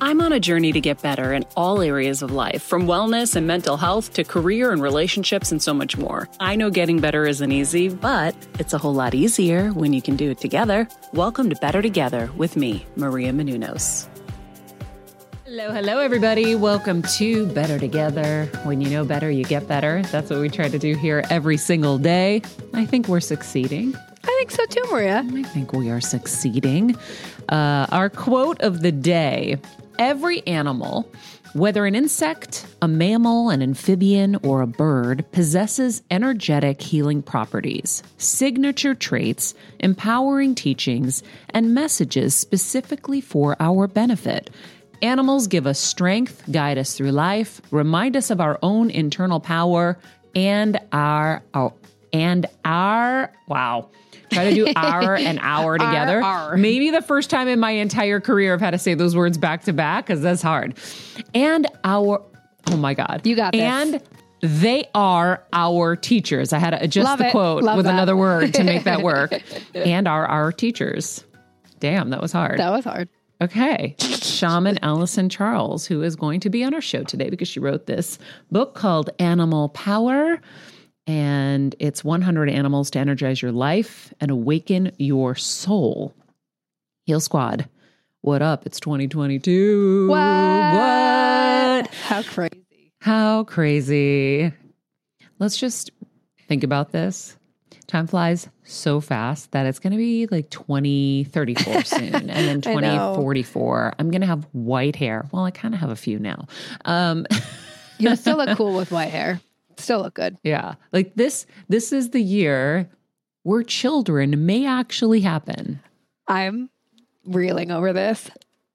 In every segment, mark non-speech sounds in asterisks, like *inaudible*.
I'm on a journey to get better in all areas of life, from wellness and mental health to career and relationships and so much more. I know getting better isn't easy, but it's a whole lot easier when you can do it together. Welcome to Better Together with me, Maria Menounos. Hello, hello, everybody. Welcome to Better Together. When you know better, you get better. That's what we try to do here every single day. I think we're succeeding. I think so too, Maria. I think we are succeeding. Uh, our quote of the day Every animal, whether an insect, a mammal, an amphibian, or a bird, possesses energetic healing properties, signature traits, empowering teachings, and messages specifically for our benefit. Animals give us strength, guide us through life, remind us of our own internal power, and our, our and our wow Try to do *laughs* our and our together. Our, our. Maybe the first time in my entire career I've had to say those words back to back because that's hard. And our, oh my God. You got this. And they are our teachers. I had to adjust Love the it. quote Love with that. another word to make that work. *laughs* and are our teachers. Damn, that was hard. That was hard. Okay. Shaman Allison Charles, who is going to be on our show today because she wrote this book called Animal Power. And it's 100 animals to energize your life and awaken your soul. Heal Squad, what up? It's 2022. What? What? How crazy. How crazy. Let's just think about this. Time flies so fast that it's going to be like 2034 *laughs* soon and then 2044. I'm going to have white hair. Well, I kind of have a few now. Um, You still look *laughs* cool with white hair. Still look good. yeah. Like this this is the year where children may actually happen. I'm reeling over this.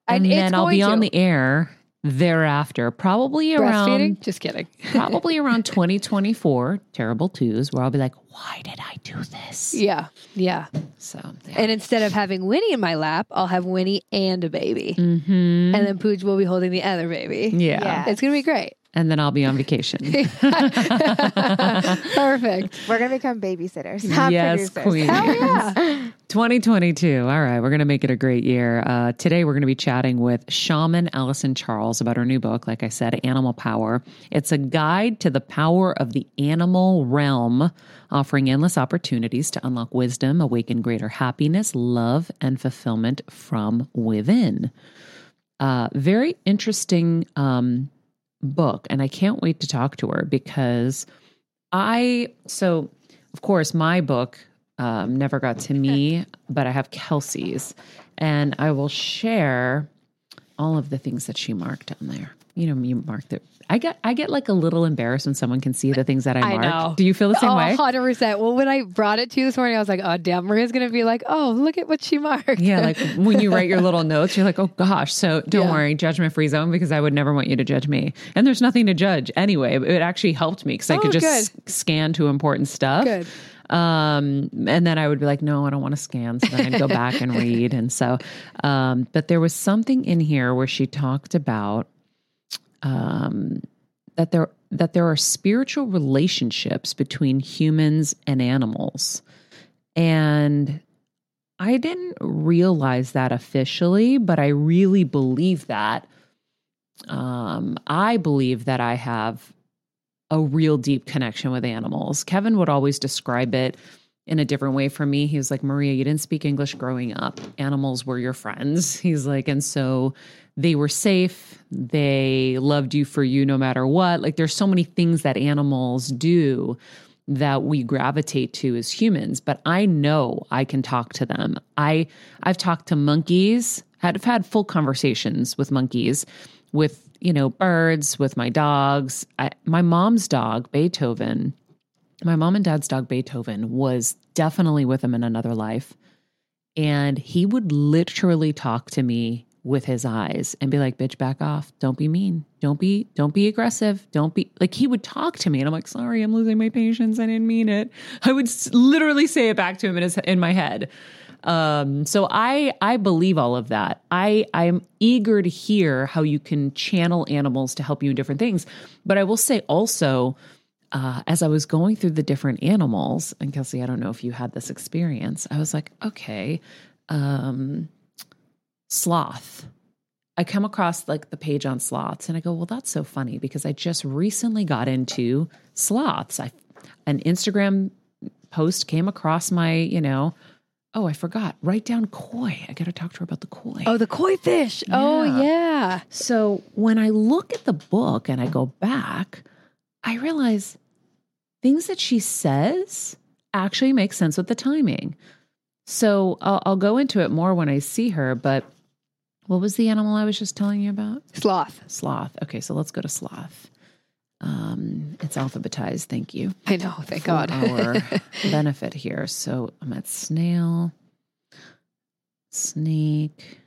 And, it's then I'll be going on the air thereafter, probably around just kidding. *laughs* probably around 2024, terrible twos, where I'll be like, why did I do this? Yeah, yeah. So, And instead of having Winnie in my lap, I'll have Winnie and a baby, hmm and then Pooch will be holding the other baby. yeah. It's gonna be great. And then I'll be on vacation. *laughs* Perfect. We're gonna become babysitters, not yes, producers. queen. Hell yeah. 2022. All right, we're going to make it a great year. Uh, today, we're going to be chatting with Shaman Allison Charles about her new book, like I said, Animal Power. It's a guide to the power of the animal realm, offering endless opportunities to unlock wisdom, awaken greater happiness, love, and fulfillment from within. Uh, very interesting um, book, and I can't wait to talk to her because I so of course my book um, never got to me, *laughs* but I have Kelsey's, and I will share all of the things that she marked on there. You know, you marked it. I get I get like a little embarrassed when someone can see the things that I I mark. know. Do you feel the same Oh, way? 100%. Well, when I brought it to you this morning, I was like, oh, damn, Maria's going to be like, oh, look at what she marked. Yeah, like *laughs* when you write your little notes, you're like, oh gosh. So don't Yeah. worry, judgment free zone, because I would never want you to judge me. And there's nothing to judge anyway. It actually helped me because I Oh, could just good. scan to important stuff. Good. Um, and then I would be like, no, I don't want to scan. So then I'd go back and *laughs* read. And so, um, but there was something in here where she talked about, um, that there, that there are spiritual relationships between humans and animals. And I didn't realize that officially, but I really believe that. Um, I believe that I have a real deep connection with animals. Kevin would always describe it in a different way for me. He was like, Maria, you didn't speak English growing up. Animals were your friends. *laughs* He's like, and so they were safe. They loved you for you no matter what. Like, there's so many things that animals do that we gravitate to as humans but i know i can talk to them i i've talked to monkeys i've had full conversations with monkeys with you know birds with my dogs I, my mom's dog beethoven my mom and dad's dog beethoven was definitely with him in another life and he would literally talk to me with his eyes and be like, bitch, back off. Don't be mean. Don't be, don't be aggressive. Don't be like, he would talk to me and I'm like, sorry, I'm losing my patience. I didn't mean it. I would literally say it back to him in his, in my head. Um, so I, I believe all of that. I, I'm eager to hear how you can channel animals to help you in different things. But I will say also, uh, as I was going through the different animals, and Kelsey, I don't know if you had this experience, I was like, okay, um, sloth. I come across like the page on sloths and I go, well, that's so funny because I just recently got into sloths. I an Instagram post came across my, you know, oh, I forgot. Write down koi. I got to talk to her about the koi. Oh, the koi fish. Oh, Yeah. yeah. So when I look at the book and I go back, I realize things that she says actually make sense with the timing. So I'll, I'll go into it more when I see her, but what was the animal I was just telling you about? Sloth. Sloth. Okay, so let's go to sloth. Um, it's alphabetized. Thank you I know. Thank for God. our *laughs* benefit here. So I'm at snail, snake.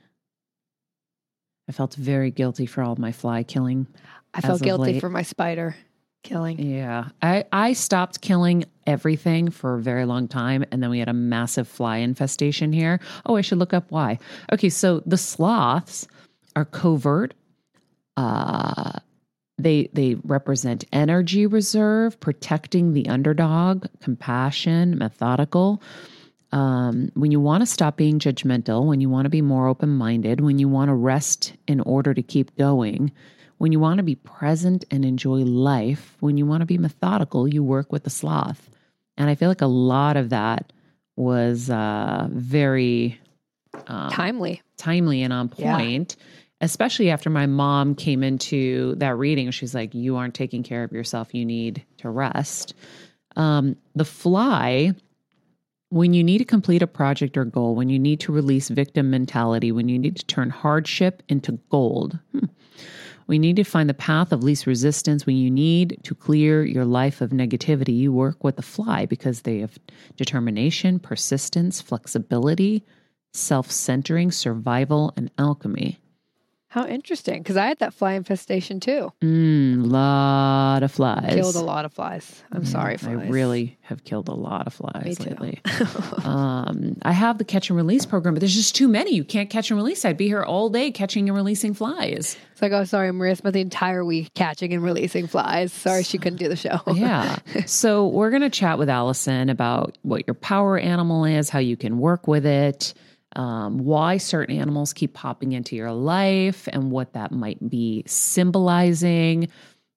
I felt very guilty for all my fly killing. I felt guilty late. for my spider killing. Yeah. I, I stopped killing everything for a very long time. And then we had a massive fly infestation here. Oh, I should look up why. Okay. So the sloths are covert. Uh, they they represent energy reserve, protecting the underdog, compassion, methodical. Um, when you want to stop being judgmental, when you want to be more open minded, when you want to rest in order to keep going, when you want to be present and enjoy life, when you want to be methodical, you work with the sloth. And I feel like a lot of that was uh, very um, Timely. timely and on Yeah. point, especially after my mom came into that reading. She's like, You aren't taking care of yourself. You need to rest. Um, the fly, when you need to complete a project or goal, when you need to release victim mentality, when you need to turn hardship into gold, hmm. We need to find the path of least resistance. When you need to clear your life of negativity, you work with the fly because they have determination, persistence, flexibility, self centering, survival, and alchemy. How interesting. Because I had that fly infestation too. Mm, lot of flies. Killed a lot of flies. I'm Yeah, sorry, I really have killed a lot of flies lately. *laughs* um, I have the catch and release program, but there's just too many. You can't catch and release. I'd be here all day catching and releasing flies. It's like, oh, sorry, Maria spent the entire week catching and releasing flies. Sorry, she couldn't do the show. *laughs* Yeah. so we're going to chat with Allison about what your power animal is, how you can work with it, um, why certain animals keep popping into your life, and what that might be symbolizing.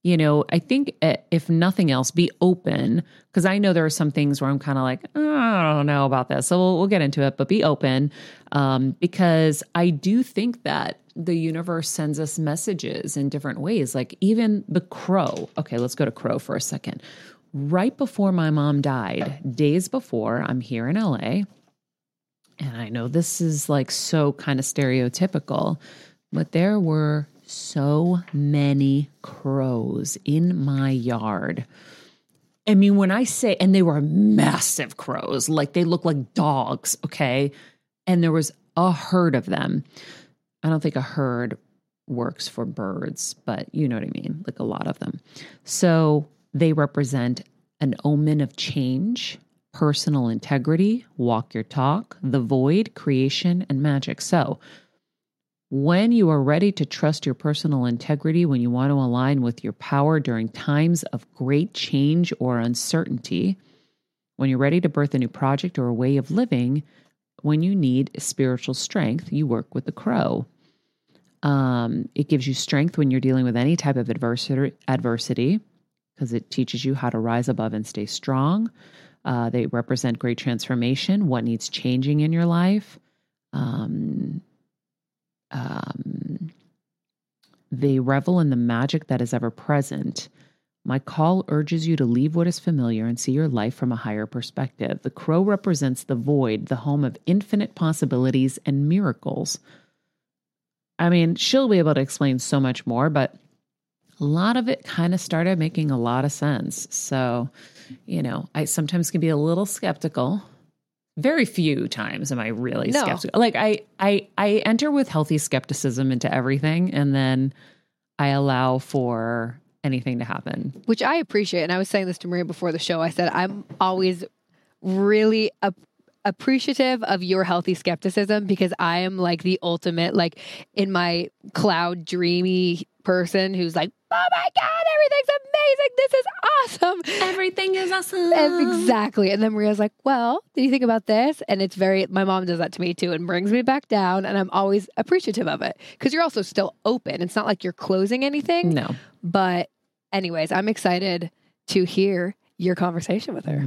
You know, I think eh, if nothing else, be open because I know there are some things where I'm kind of like, "Oh, I don't know about this. So we'll, we'll get into it, but be open um, because I do think that the universe sends us messages in different ways. Like even the crow. Okay, let's go to crow for a second. Right before my mom died, days before, I'm here in LA. And I know this is like so kind of stereotypical, but there were so many crows in my yard. I mean, when I say, and they were massive crows, like they look like dogs, okay? And there was a herd of them. I don't think a herd works for birds, but you know what I mean, like a lot of them. So they represent an omen of change, personal integrity, walk your talk, the void, creation, and magic. So when you are ready to trust your personal integrity, when you want to align with your power during times of great change or uncertainty, when you're ready to birth a new project or a way of living, when you need spiritual strength, you work with the crow. Um, it gives you strength when you're dealing with any type of adversity, adversity because it teaches you how to rise above and stay strong. Uh, they represent great transformation, what needs changing in your life. Um, um, they revel in the magic that is ever present. My call urges you to leave what is familiar and see your life from a higher perspective. The crow represents the void, the home of infinite possibilities and miracles. I mean, she'll be able to explain so much more, but a lot of it kind of started making a lot of sense. So, you know, I sometimes can be a little skeptical. Very few times am I really No. skeptical. Like I I I enter with healthy skepticism into everything and then I allow for anything to happen. which I appreciate. And I was saying this to Maria before the show. I said I'm always really ap- appreciative of your healthy skepticism because I am like the ultimate, like in my cloud dreamy person who's like, oh my god, everything's amazing. This is awesome. Everything is awesome. And exactly. And then Maria's like, well, did you think about this? And it's very, my mom does that to me too and brings me back down. And I'm always appreciative of it because you're also still open. It's not like you're closing anything. No. But, anyways, I'm excited to hear your conversation with her.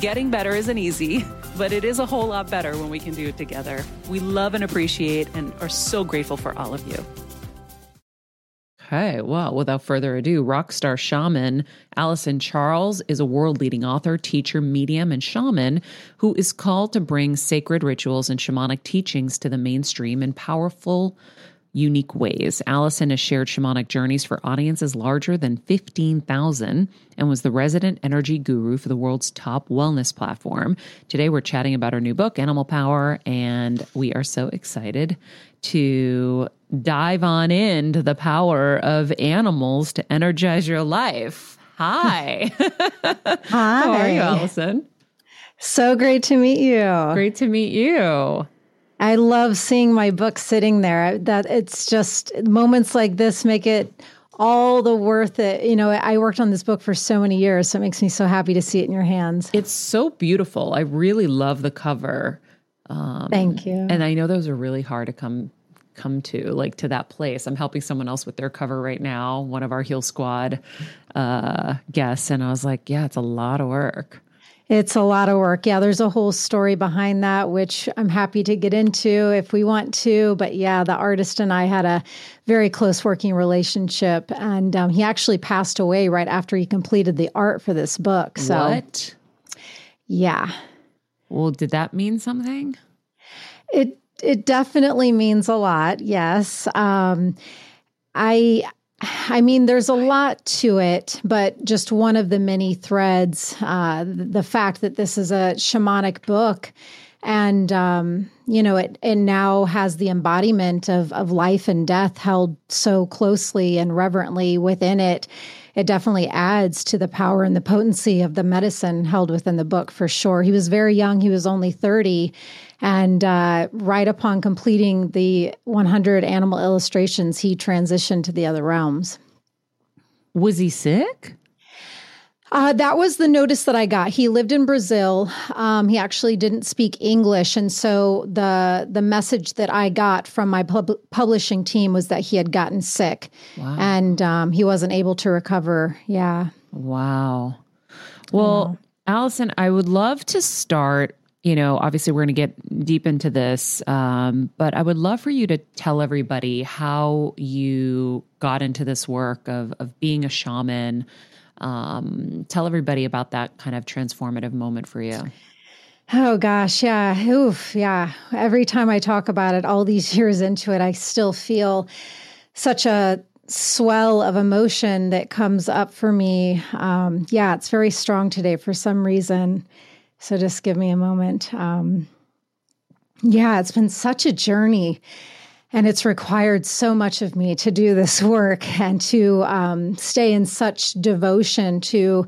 Getting better isn't easy, but it is a whole lot better when we can do it together. We love and appreciate and are so grateful for all of you. Okay, well, without further ado, rock star shaman Allison Charles is a world leading author, teacher, medium, and shaman who is called to bring sacred rituals and shamanic teachings to the mainstream in powerful, unique ways. Allison has shared shamanic journeys for audiences larger than 15,000 and was the resident energy guru for the world's top wellness platform. Today, we're chatting about her new book, Animal Power, and we are so excited to dive on into the power of animals to energize your life. Hi. Hi. *laughs* How are you, Allison? So great to meet you. Great to meet you. I love seeing my book sitting there. That it's just moments like this make it all the worth it. You know, I worked on this book for so many years, so it makes me so happy to see it in your hands. It's so beautiful. I really love the cover. Um, Thank you. And I know those are really hard to come come to, like to that place. I'm helping someone else with their cover right now, one of our Heal Squad uh, guests, and I was like, yeah, it's a lot of work. It's a lot of work. Yeah, there's a whole story behind that, which I'm happy to get into if we want to. But yeah, the artist and I had a very close working relationship, and um, he actually passed away right after he completed the art for this book. So what? yeah, Well, did that mean something? It it definitely means a lot. Yes. Um, I I mean, there's a lot to it, but just one of the many threads, uh, the, fact that this is a shamanic book, and um, you know, it it now has the embodiment of of life and death held so closely and reverently within it. It definitely adds to the power and the potency of the medicine held within the book for sure. He was very young; he was only thirty, and uh, right upon completing the 100 animal illustrations, he transitioned to the other realms. Was he sick? Uh, that was the notice that I got. He lived in Brazil. Um, he actually didn't speak English, and so the the message that I got from my pub- publishing team was that he had gotten sick, and um, he wasn't able to recover. Yeah. Wow. Well, Allison, I would love to start you know, obviously we're going to get deep into this, um, but I would love for you to tell everybody how you got into this work of of being a shaman. Um, tell everybody about that kind of transformative moment for you. Oh gosh, yeah. Oof, yeah. Every time I talk about it, all these *laughs* years into it, I still feel such a swell of emotion that comes up for me. Um, yeah, it's very strong today for some reason. So just give me a moment. Um, yeah, it's been such a journey. And it's required so much of me to do this work *laughs* and to um, stay in such devotion to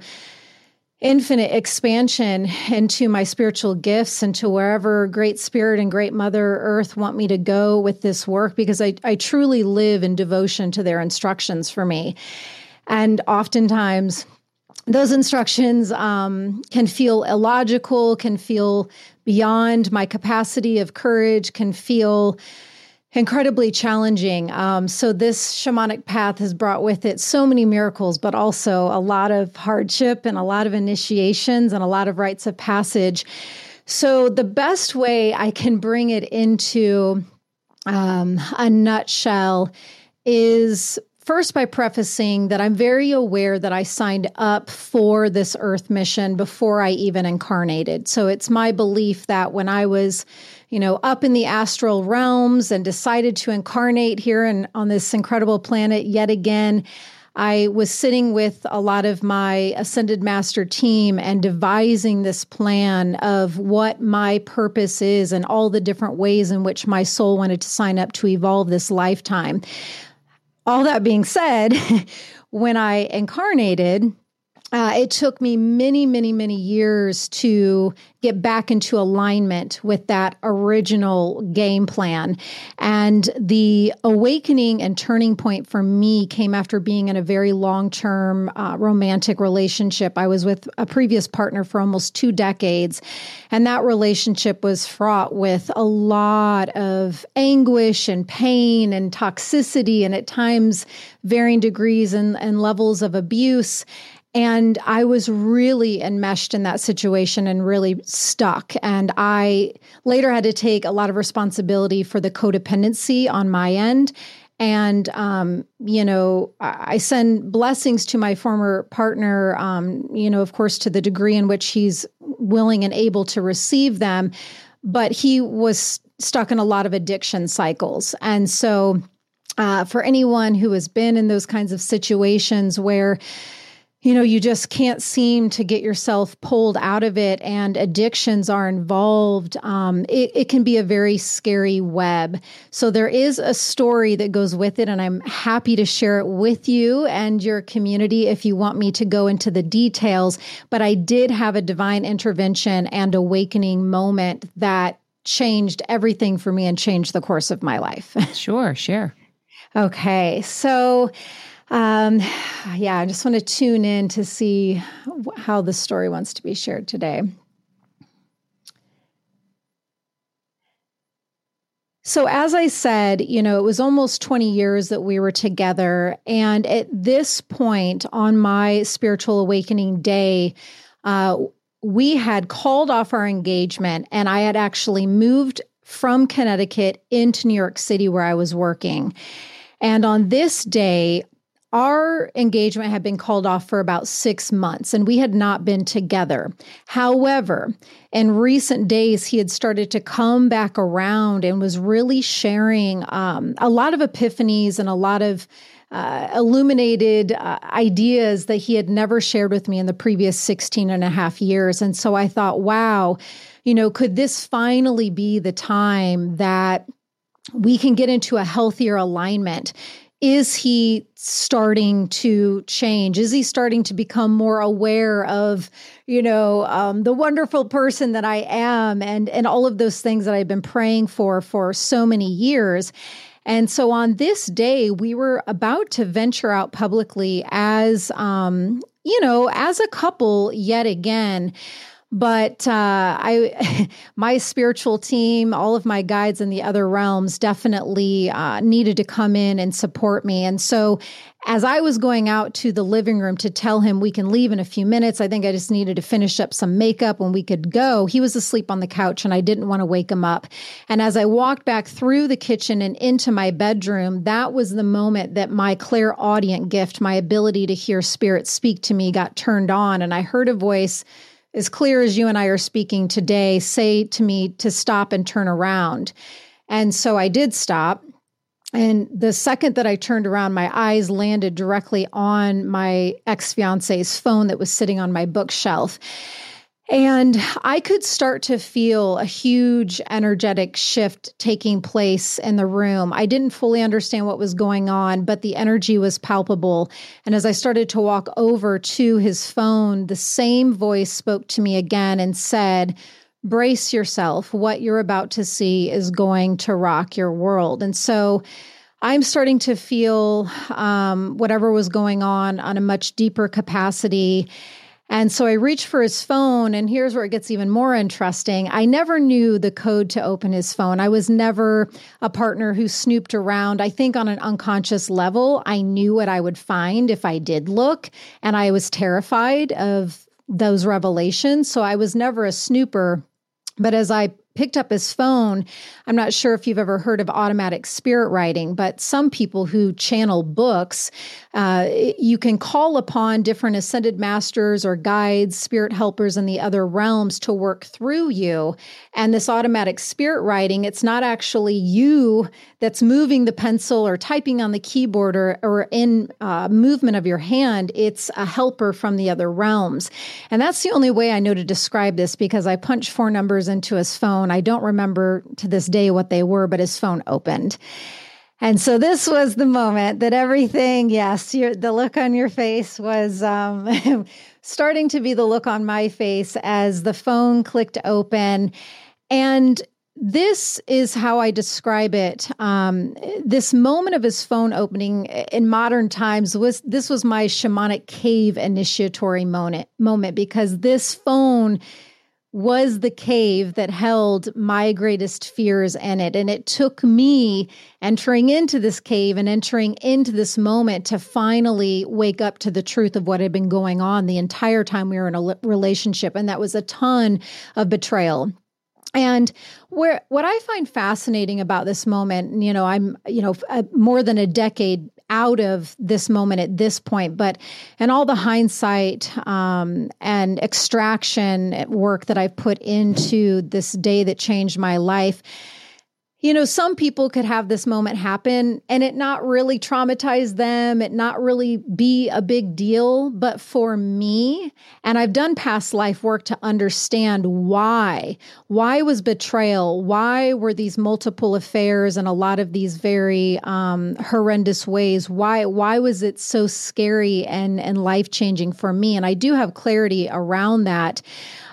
infinite expansion into my spiritual gifts and to wherever Great Spirit and Great Mother Earth want me to go with this work because I, I truly live in devotion to their instructions for me. And oftentimes, those instructions um, can feel illogical, can feel beyond my capacity of courage, can feel incredibly challenging. Um, so, this shamanic path has brought with it so many miracles, but also a lot of hardship and a lot of initiations and a lot of rites of passage. So, the best way I can bring it into um, a nutshell is first by prefacing that I'm very aware that I signed up for this earth mission before I even incarnated. So it's my belief that when I was, you know, up in the astral realms and decided to incarnate here and on this incredible planet yet again, I was sitting with a lot of my ascended master team and devising this plan of what my purpose is and all the different ways in which my soul wanted to sign up to evolve this lifetime. All that being said, *laughs* when I incarnated, uh, it took me many, many, many years to get back into alignment with that original game plan. And the awakening and turning point for me came after being in a very long term uh, romantic relationship. I was with a previous partner for almost two decades, and that relationship was fraught with a lot of anguish and pain and toxicity, and at times varying degrees and, and levels of abuse. And I was really enmeshed in that situation and really stuck. And I later had to take a lot of responsibility for the codependency on my end. And, um, you know, I send blessings to my former partner, um, you know, of course, to the degree in which he's willing and able to receive them. But he was stuck in a lot of addiction cycles. And so, uh, for anyone who has been in those kinds of situations where, you know, you just can't seem to get yourself pulled out of it, and addictions are involved. Um, it, it can be a very scary web. So, there is a story that goes with it, and I'm happy to share it with you and your community if you want me to go into the details. But I did have a divine intervention and awakening moment that changed everything for me and changed the course of my life. *laughs* Sure, share. okay. So, um, *sighs* yeah, I just want to tune in to see how the story wants to be shared today. So, as I said, you know, it was almost 20 years that we were together. And at this point on my spiritual awakening day, uh, we had called off our engagement, and I had actually moved from Connecticut into New York City where I was working. And on this day, our engagement had been called off for about six months and we had not been together. However, in recent days, he had started to come back around and was really sharing um, a lot of epiphanies and a lot of uh, illuminated uh, ideas that he had never shared with me in the previous 16 and a half years. And so I thought, wow, you know, could this finally be the time that we can get into a healthier alignment? Is he starting to change? Is he starting to become more aware of you know um, the wonderful person that i am and and all of those things that i've been praying for for so many years? And so on this day we were about to venture out publicly as um, you know as a couple yet again but uh, I, *laughs* my spiritual team, all of my guides in the other realms, definitely uh, needed to come in and support me. And so, as I was going out to the living room to tell him we can leave in a few minutes, I think I just needed to finish up some makeup when we could go. He was asleep on the couch, and I didn't want to wake him up. And as I walked back through the kitchen and into my bedroom, that was the moment that my clairaudient gift, my ability to hear spirit speak to me, got turned on, and I heard a voice as clear as you and I are speaking today, say to me to stop and turn around. And so I did stop. And the second that I turned around, my eyes landed directly on my ex fiance's phone that was sitting on my bookshelf. And I could start to feel a huge energetic shift taking place in the room. I didn't fully understand what was going on, but the energy was palpable. And as I started to walk over to his phone, the same voice spoke to me again and said, Brace yourself. What you're about to see is going to rock your world. And so, I'm starting to feel um, whatever was going on on a much deeper capacity. And so I reached for his phone, and here's where it gets even more interesting. I never knew the code to open his phone. I was never a partner who snooped around. I think on an unconscious level, I knew what I would find if I did look, and I was terrified of those revelations. So I was never a snooper. But as I picked up his phone. I'm not sure if you've ever heard of automatic spirit writing, but some people who channel books, uh, you can call upon different ascended masters or guides, spirit helpers in the other realms to work through you. And this automatic spirit writing, it's not actually you that's moving the pencil or typing on the keyboard or, or in uh, movement of your hand. It's a helper from the other realms. And that's the only way I know to describe this because I punched four numbers into his phone. I don't remember to this day what they were, but his phone opened. And so this was the moment that everything, yes, your, the look on your face was um, *laughs* starting to be the look on my face as the phone clicked open. And this is how I describe it. Um, this moment of his phone opening in modern times was this was my shamanic cave initiatory moment moment because this phone was the cave that held my greatest fears in it. And it took me entering into this cave and entering into this moment to finally wake up to the truth of what had been going on the entire time we were in a relationship. And that was a ton of betrayal and where what I find fascinating about this moment, you know, I'm, you know, uh, more than a decade out of this moment at this point, but and all the hindsight um, and extraction work that I've put into this day that changed my life you know, some people could have this moment happen and it not really traumatize them, it not really be a big deal. But for me, and I've done past life work to understand why. Why was betrayal? Why were these multiple affairs and a lot of these very um, horrendous ways? Why why was it so scary and and life changing for me? And I do have clarity around that.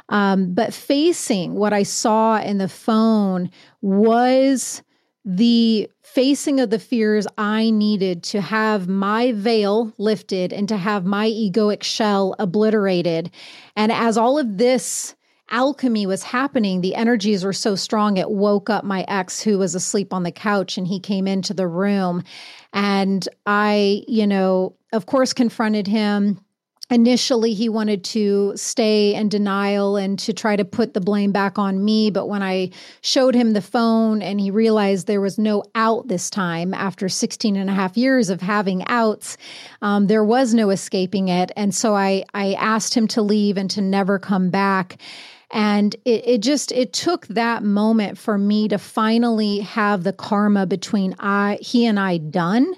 Um, but facing what I saw in the phone was the facing of the fears I needed to have my veil lifted and to have my egoic shell obliterated. And as all of this alchemy was happening, the energies were so strong, it woke up my ex who was asleep on the couch and he came into the room. And I, you know, of course, confronted him initially he wanted to stay in denial and to try to put the blame back on me but when i showed him the phone and he realized there was no out this time after 16 and a half years of having outs um, there was no escaping it. And so i i asked him to leave and to never come back. And it, it just it took that moment for me to finally have the karma between i he and i done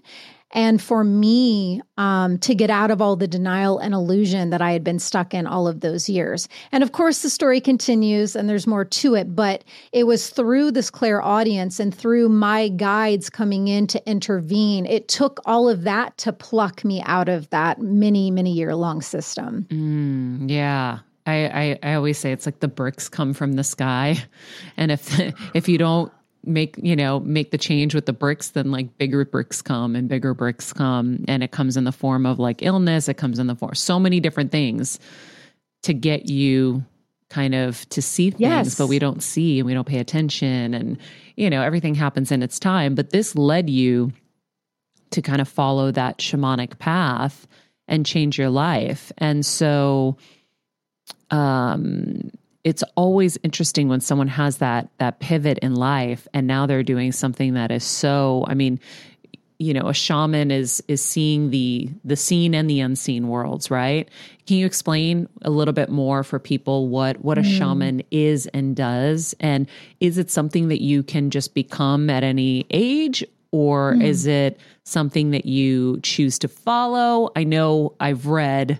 and for me um, to get out of all the denial and illusion that I had been stuck in all of those years. And of course, the story continues and there's more to it, but it was through this clairaudience and through my guides coming in to intervene. It took all of that to pluck me out of that many, many year long system. Mm, yeah. I, I, I always say it's like the bricks come from the sky, *laughs* and if *laughs* if you don't make you know make the change with the bricks then like bigger bricks come and bigger bricks come and it comes in the form of like illness it comes in the form so many different things to get you kind of to see things, Yes. but we don't see and we don't pay attention. And, you know, everything happens in its time. But this led you to kind of follow that shamanic path and change your life. And so, um, it's always interesting when someone has that that pivot in life and now they're doing something that is so i mean you know a shaman is is seeing the the seen and the unseen worlds right? Can you explain a little bit more for people what what a mm-hmm. shaman is and does? And is it something that you can just become at any age or mm. is it something that you choose to follow? I know i've read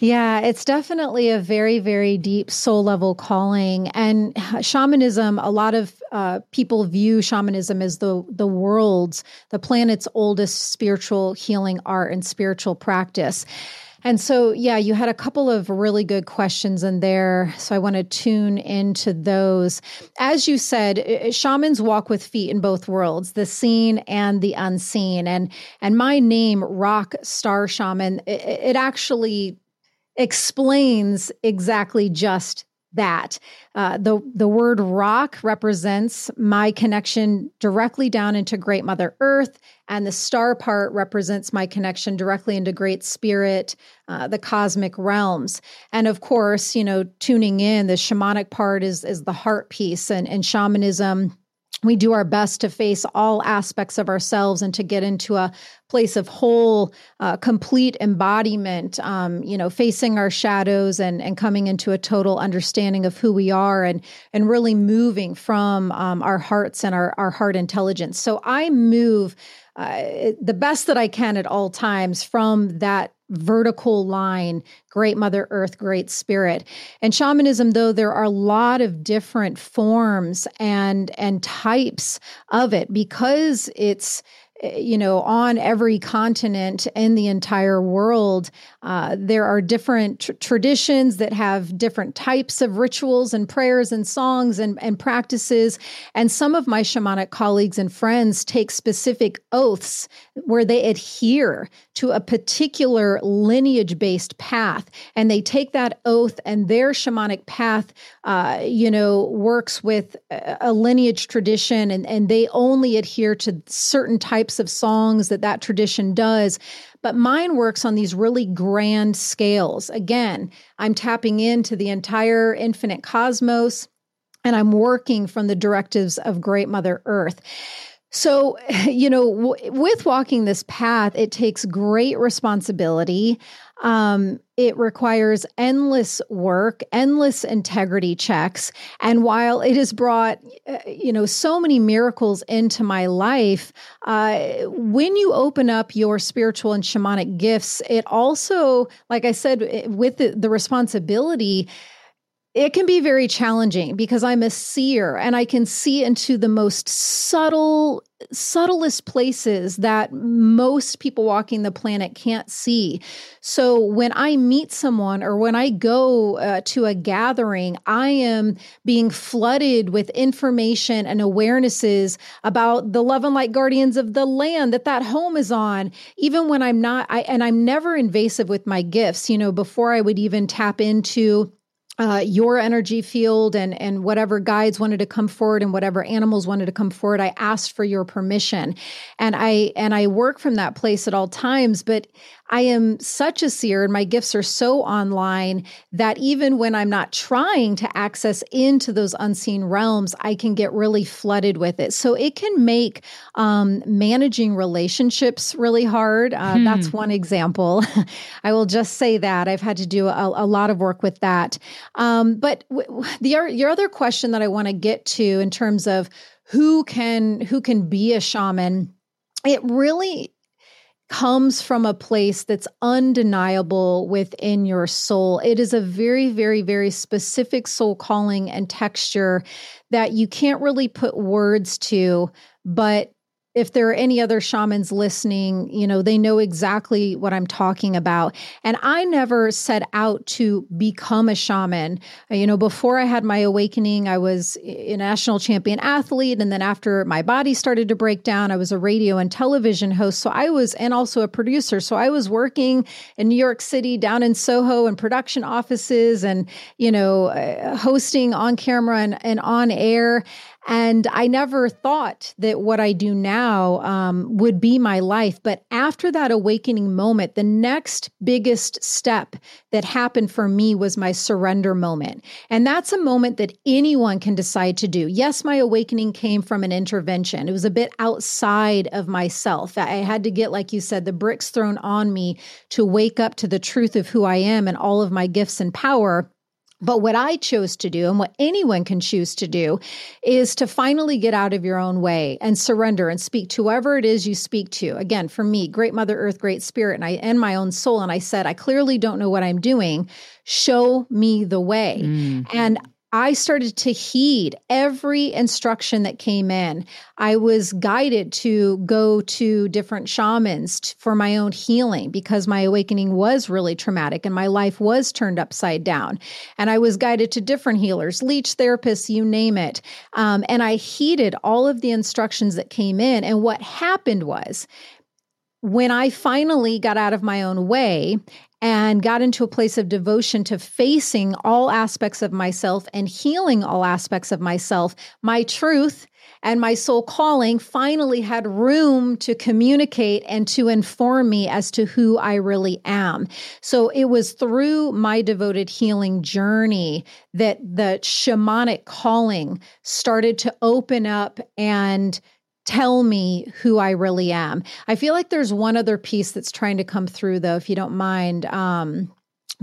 Yeah, it's definitely a very, very deep soul level calling. And shamanism, a lot of uh, people view shamanism as the the world's, the planet's oldest spiritual healing art and spiritual practice. And so, yeah, you had a couple of really good questions in there. So I want to tune into those. As you said, shamans walk with feet in both worlds, the seen and the unseen. And and my name, Rock Star Shaman, it, it actually explains exactly just that. Uh, the the word rock represents my connection directly down into Great Mother Earth, and the star part represents my connection directly into Great Spirit, uh, the cosmic realms. And of course, you know, tuning in, the shamanic part is is the heart piece, and and shamanism we do our best to face all aspects of ourselves and to get into a place of whole uh, complete embodiment um, you know facing our shadows and and coming into a total understanding of who we are and and really moving from um, our hearts and our, our heart intelligence. So i move uh, the best that i can at all times from that vertical line great mother earth great spirit. And shamanism though there are a lot of different forms and and types of it because it's you know, on every continent in the entire world, uh, there are different tr- traditions that have different types of rituals and prayers and songs and, and practices. And some of my shamanic colleagues and friends take specific oaths where they adhere to a particular lineage based path. And they take that oath, and their shamanic path, uh, you know, works with a, a lineage tradition, and, and they only adhere to certain types of songs that that tradition does. But mine works on these really grand scales. Again, I'm tapping into the entire infinite cosmos and I'm working from the directives of Great Mother Earth. So, *laughs* you know, w- with walking this path, it takes great responsibility. Um, it requires endless work, endless integrity checks. And while it has brought, uh, you know, so many miracles into my life, uh, when you open up your spiritual and shamanic gifts, it also, like I said, with the, the responsibility, it can be very challenging because I'm a seer and I can see into the most subtle, subtlest places that most people walking the planet can't see. So when I meet someone or when I go uh, to a gathering, I am being flooded with information and awarenesses about the love and light guardians of the land that that home is on. Even when I'm not, I, and I'm never invasive with my gifts. You know, before I would even tap into uh, your energy field and and whatever guides wanted to come forward and whatever animals wanted to come forward i asked for your permission. And i and i work from that place at all times but I am such a seer and my gifts are so online that even when I'm not trying to access into those unseen realms, I can get really flooded with it. So it can make um, managing relationships really hard. Uh, hmm. That's one example. *laughs* I will just say that I've had to do a, a lot of work with that. Um, but w- the your other question that I want to get to in terms of who can who can be a shaman, it really comes from a place that's undeniable within your soul. It is a very, very, very specific soul calling and texture that you can't really put words to, but if there are any other shamans listening, you know, they know exactly what I'm talking about. And I never set out to become a shaman. You know, before I had my awakening, I was a national champion athlete. And then after my body started to break down, I was a radio and television host. So I was, and also a producer. So I was working in New York City, down in Soho, and production offices and, you know, uh, hosting on camera and, and on air. And I never thought that what I do now um, would be my life. But after that awakening moment, the next biggest step that happened for me was my surrender moment. And that's a moment that anyone can decide to do. Yes, my awakening came from an intervention, it was a bit outside of myself. I had to get, like you said, the bricks thrown on me to wake up to the truth of who I am and all of my gifts and power. But what I chose to do, and what anyone can choose to do, is to finally get out of your own way and surrender and speak to whoever it is you speak to. Again, for me, Great Mother Earth, Great Spirit, and I and my own soul. And I said, I clearly don't know what I'm doing. Show me the way. Mm. And I started to heed every instruction that came in. I was guided to go to different shamans for my own healing because my awakening was really traumatic and my life was turned upside down. And I was guided to different healers, leech therapists, you name it. Um, and I heeded all of the instructions that came in. And what happened was, when I finally got out of my own way and got into a place of devotion to facing all aspects of myself and healing all aspects of myself, my truth and my soul calling finally had room to communicate and to inform me as to who I really am. So it was through my devoted healing journey that the shamanic calling started to open up and tell me who I really am. I feel like there's one other piece that's trying to come through, though, if you don't mind. Um,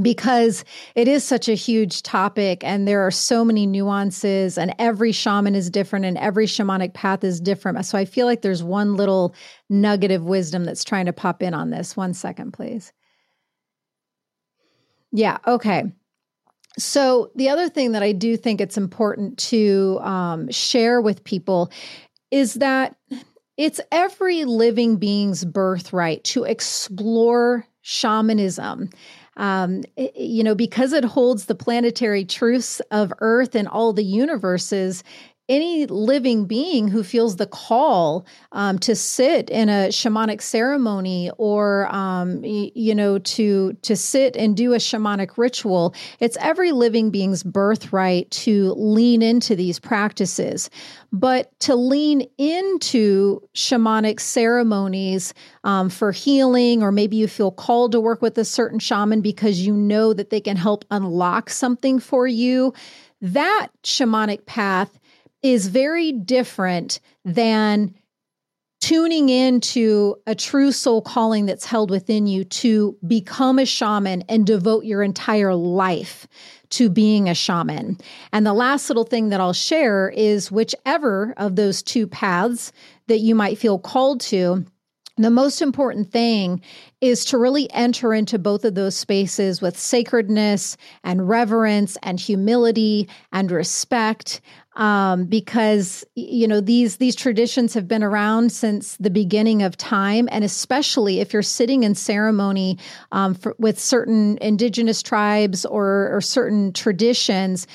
because it is such a huge topic and there are so many nuances and every shaman is different and every shamanic path is different. So I feel like there's one little nugget of wisdom that's trying to pop in on this. One second, please. Yeah, okay. So, the other thing that I do think it's important to um, share with people is that it's every living being's birthright to explore shamanism. Um, you know, because it holds the planetary truths of Earth and all the universes, any living being who feels the call um, to sit in a shamanic ceremony or um, y- you know to to sit and do a shamanic ritual it's every living being's birthright to lean into these practices. But to lean into shamanic ceremonies um, for healing or maybe you feel called to work with a certain shaman because you know that they can help unlock something for you that shamanic path is very different than tuning into a true soul calling that's held within you to become a shaman and devote your entire life to being a shaman. And the last little thing that I'll share is whichever of those two paths that you might feel called to, the most important thing is to really enter into both of those spaces with sacredness and reverence and humility and respect um, because you know these these traditions have been around since the beginning of time, and especially if you're sitting in ceremony um, for, with certain indigenous tribes or, or certain traditions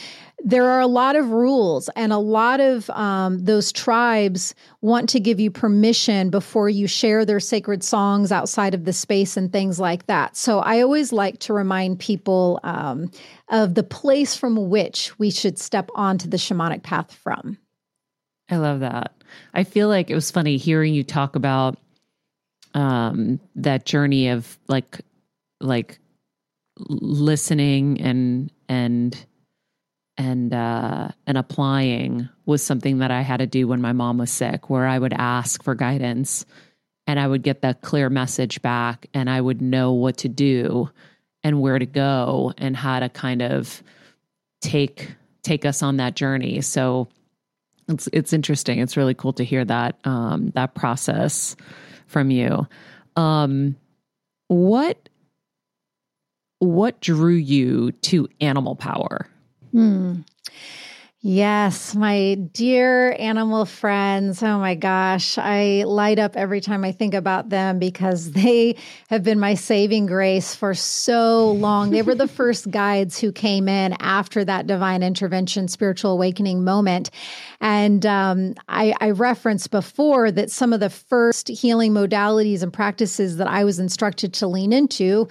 there are a lot of rules, and a lot of um, those tribes want to give you permission before you share their sacred songs outside of the space and things like that. So I always like to remind people um, of the place from which we should step onto the shamanic path from. I love that. I feel like it was funny hearing you talk about um, that journey of like like listening and and and uh and applying was something that I had to do when my mom was sick where I would ask for guidance and I would get the clear message back and I would know what to do and where to go and how to kind of take take us on that journey. So it's it's interesting. It's really cool to hear that um, that process from you. Um, what what drew you to animal power? Hmm. Yes, my dear animal friends. Oh my gosh. I light up every time I think about them because *laughs* they have been my saving grace for so long. They were the *laughs* first guides who came in after that divine intervention, spiritual awakening moment. And um, I, I referenced before that some of the first healing modalities and practices that I was instructed to lean into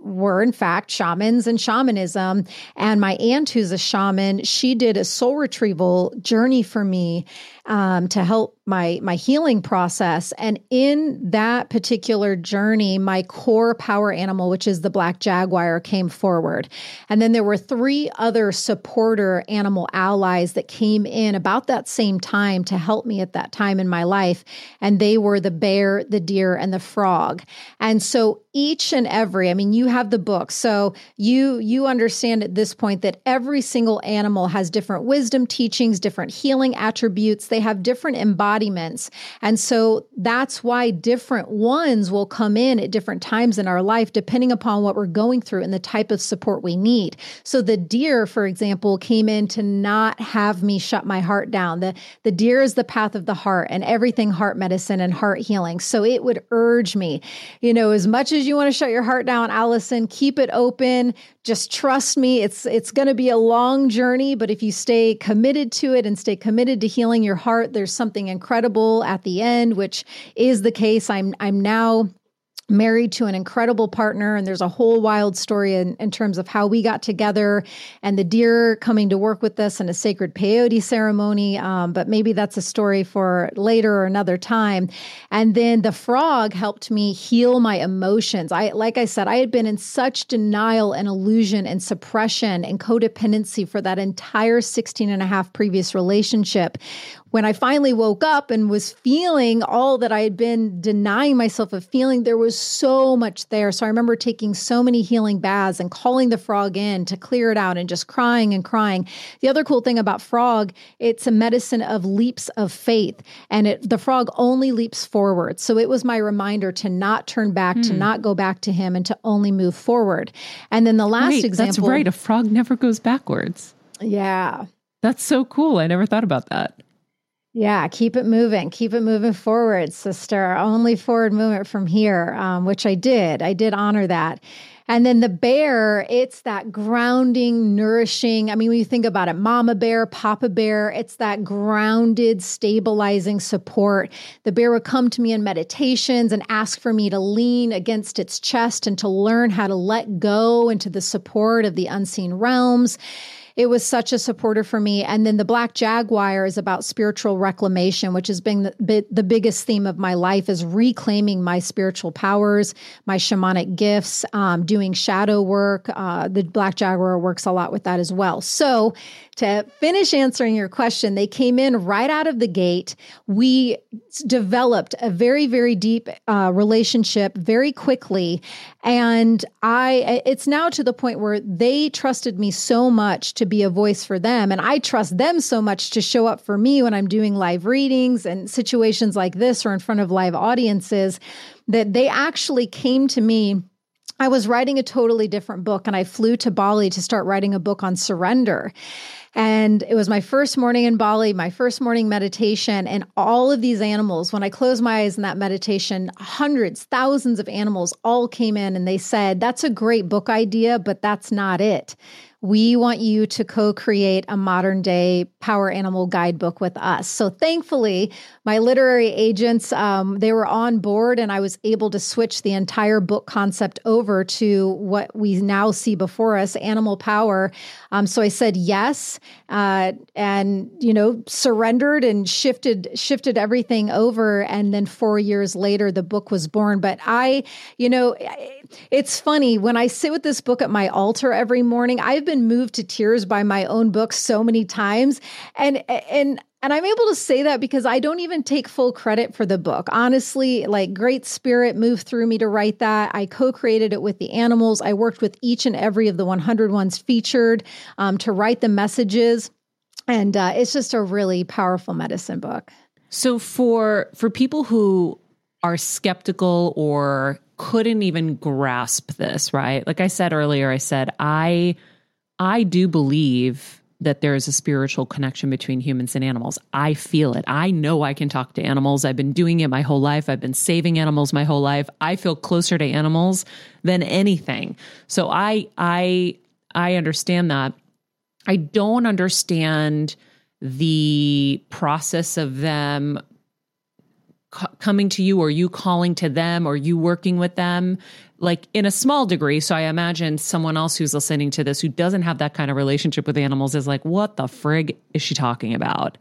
were in fact shamans and shamanism. And my aunt, who's a shaman, she did a soul retrieval journey for me um, to help my my healing process. And in that particular journey, my core power animal, which is the black jaguar, came forward. And then there were three other supporter animal allies that came in about that same time to help me at that time in my life. And they were the bear, the deer, and the frog. And so each and every, I mean, you have the book. So you you understand at this point that every single animal has different wisdom teachings, different healing attributes. They have different embodiments embodiments. And so that's why different ones will come in at different times in our life, depending upon what we're going through and the type of support we need. So the deer, for example, came in to not have me shut my heart down. The, the deer is the path of the heart and everything heart medicine and heart healing. So it would urge me, you know, as much as you want to shut your heart down, Allison, keep it open. Just trust me. It's, it's going to be a long journey, but if you stay committed to it and stay committed to healing your heart, there's something incredible at the end, which is the case. I'm I'm now married to an incredible partner and there's a whole wild story in, in terms of how we got together and the deer coming to work with us in a sacred peyote ceremony um, but maybe that's a story for later or another time. And then the frog helped me heal my emotions. I like i said i had been in such denial and illusion and suppression and codependency for that entire 16 and a half previous relationship when I finally woke up and was feeling all that I had been denying myself of feeling, there was so much there. So I remember taking so many healing baths and calling the frog in to clear it out and just crying and crying. The other cool thing about frog, it's a medicine of leaps of faith, and it, the frog only leaps forward. So it was my reminder to not turn back, to hmm. not go back to him, and to only move forward. And then the last Wait, example. That's right. A frog never goes backwards. Yeah. That's so cool. I never thought about that. Yeah, keep it moving. Keep it moving forward, sister. Only forward movement from here, um, which I did. I did honor that. And then the bear, it's that grounding, nourishing. I mean, when you think about it, mama bear, papa bear, it's that grounded, stabilizing support. The bear would come to me in meditations and ask for me to lean against its chest and to learn how to let go into the support of the unseen realms it was such a supporter for me. And then the Black Jaguar is about spiritual reclamation, which has been the, the biggest theme of my life is reclaiming my spiritual powers, my shamanic gifts, um, doing shadow work. Uh, the Black Jaguar works a lot with that as well. So to finish answering your question, they came in right out of the gate. We developed a very, very deep uh, relationship very quickly. And I, it's now to the point where they trusted me so much to be a voice for them. And I trust them so much to show up for me when I'm doing live readings and situations like this or in front of live audiences that they actually came to me I was writing a totally different book and I flew to Bali to start writing a book on surrender. And it was my first morning in Bali, my first morning meditation. And all of these animals, when I closed my eyes in that meditation, hundreds, thousands of animals all came in and they said, That's a great book idea, but that's not it. We want you to co create a modern day power animal guidebook with us. So thankfully, my literary agents, um, they were on board and I was able to switch the entire book concept over to what we now see before us, animal power. Um, so I said yes, uh, and, you know, surrendered and shifted, shifted everything over. And then four years later, the book was born. But I, you know, it's funny when I sit with this book at my altar every morning, I've been moved to tears by my own book so many times. And, and, and I'm able to say that because I don't even take full credit for the book. Honestly, like Great Spirit moved through me to write that. I co created it with the animals. I worked with each and every of the 100 ones featured um, to write the messages. And uh, it's just a really powerful medicine book. So for for people who are skeptical or couldn't even grasp this, right? Like I said earlier, I said I I do believe that there is a spiritual connection between humans and animals. I feel it. I know I can talk to animals. I've been doing it my whole life. I've been saving animals my whole life. I feel closer to animals than anything. So I I I understand that. I don't understand the process of them coming to you or you calling to them or you working with them like in a small degree. So i imagine someone else who's listening to this who doesn't have that kind of relationship with animals is like what the frig is she talking about?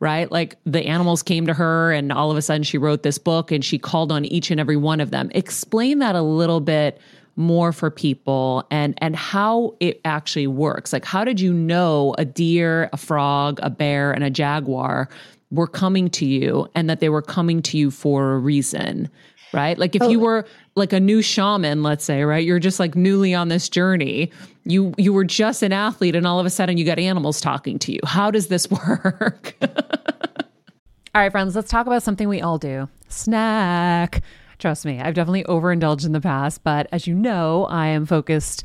Right? Like the animals came to her and all of a sudden she wrote this book and she called on each and every one of them. Explain that a little bit more for people and and how it actually works. Like how did you know a deer a frog a bear and a jaguar were coming to you and that they were coming to you for a reason, right? Like if oh. you were like a new shaman, let's say, right? You're just like newly on this journey. You you were just an athlete and all of a sudden you got animals talking to you. How does this *laughs* work? *laughs* all right, friends, let's talk about something we all do. Snack. Trust me, I've definitely overindulged in the past, but as you know, I am focused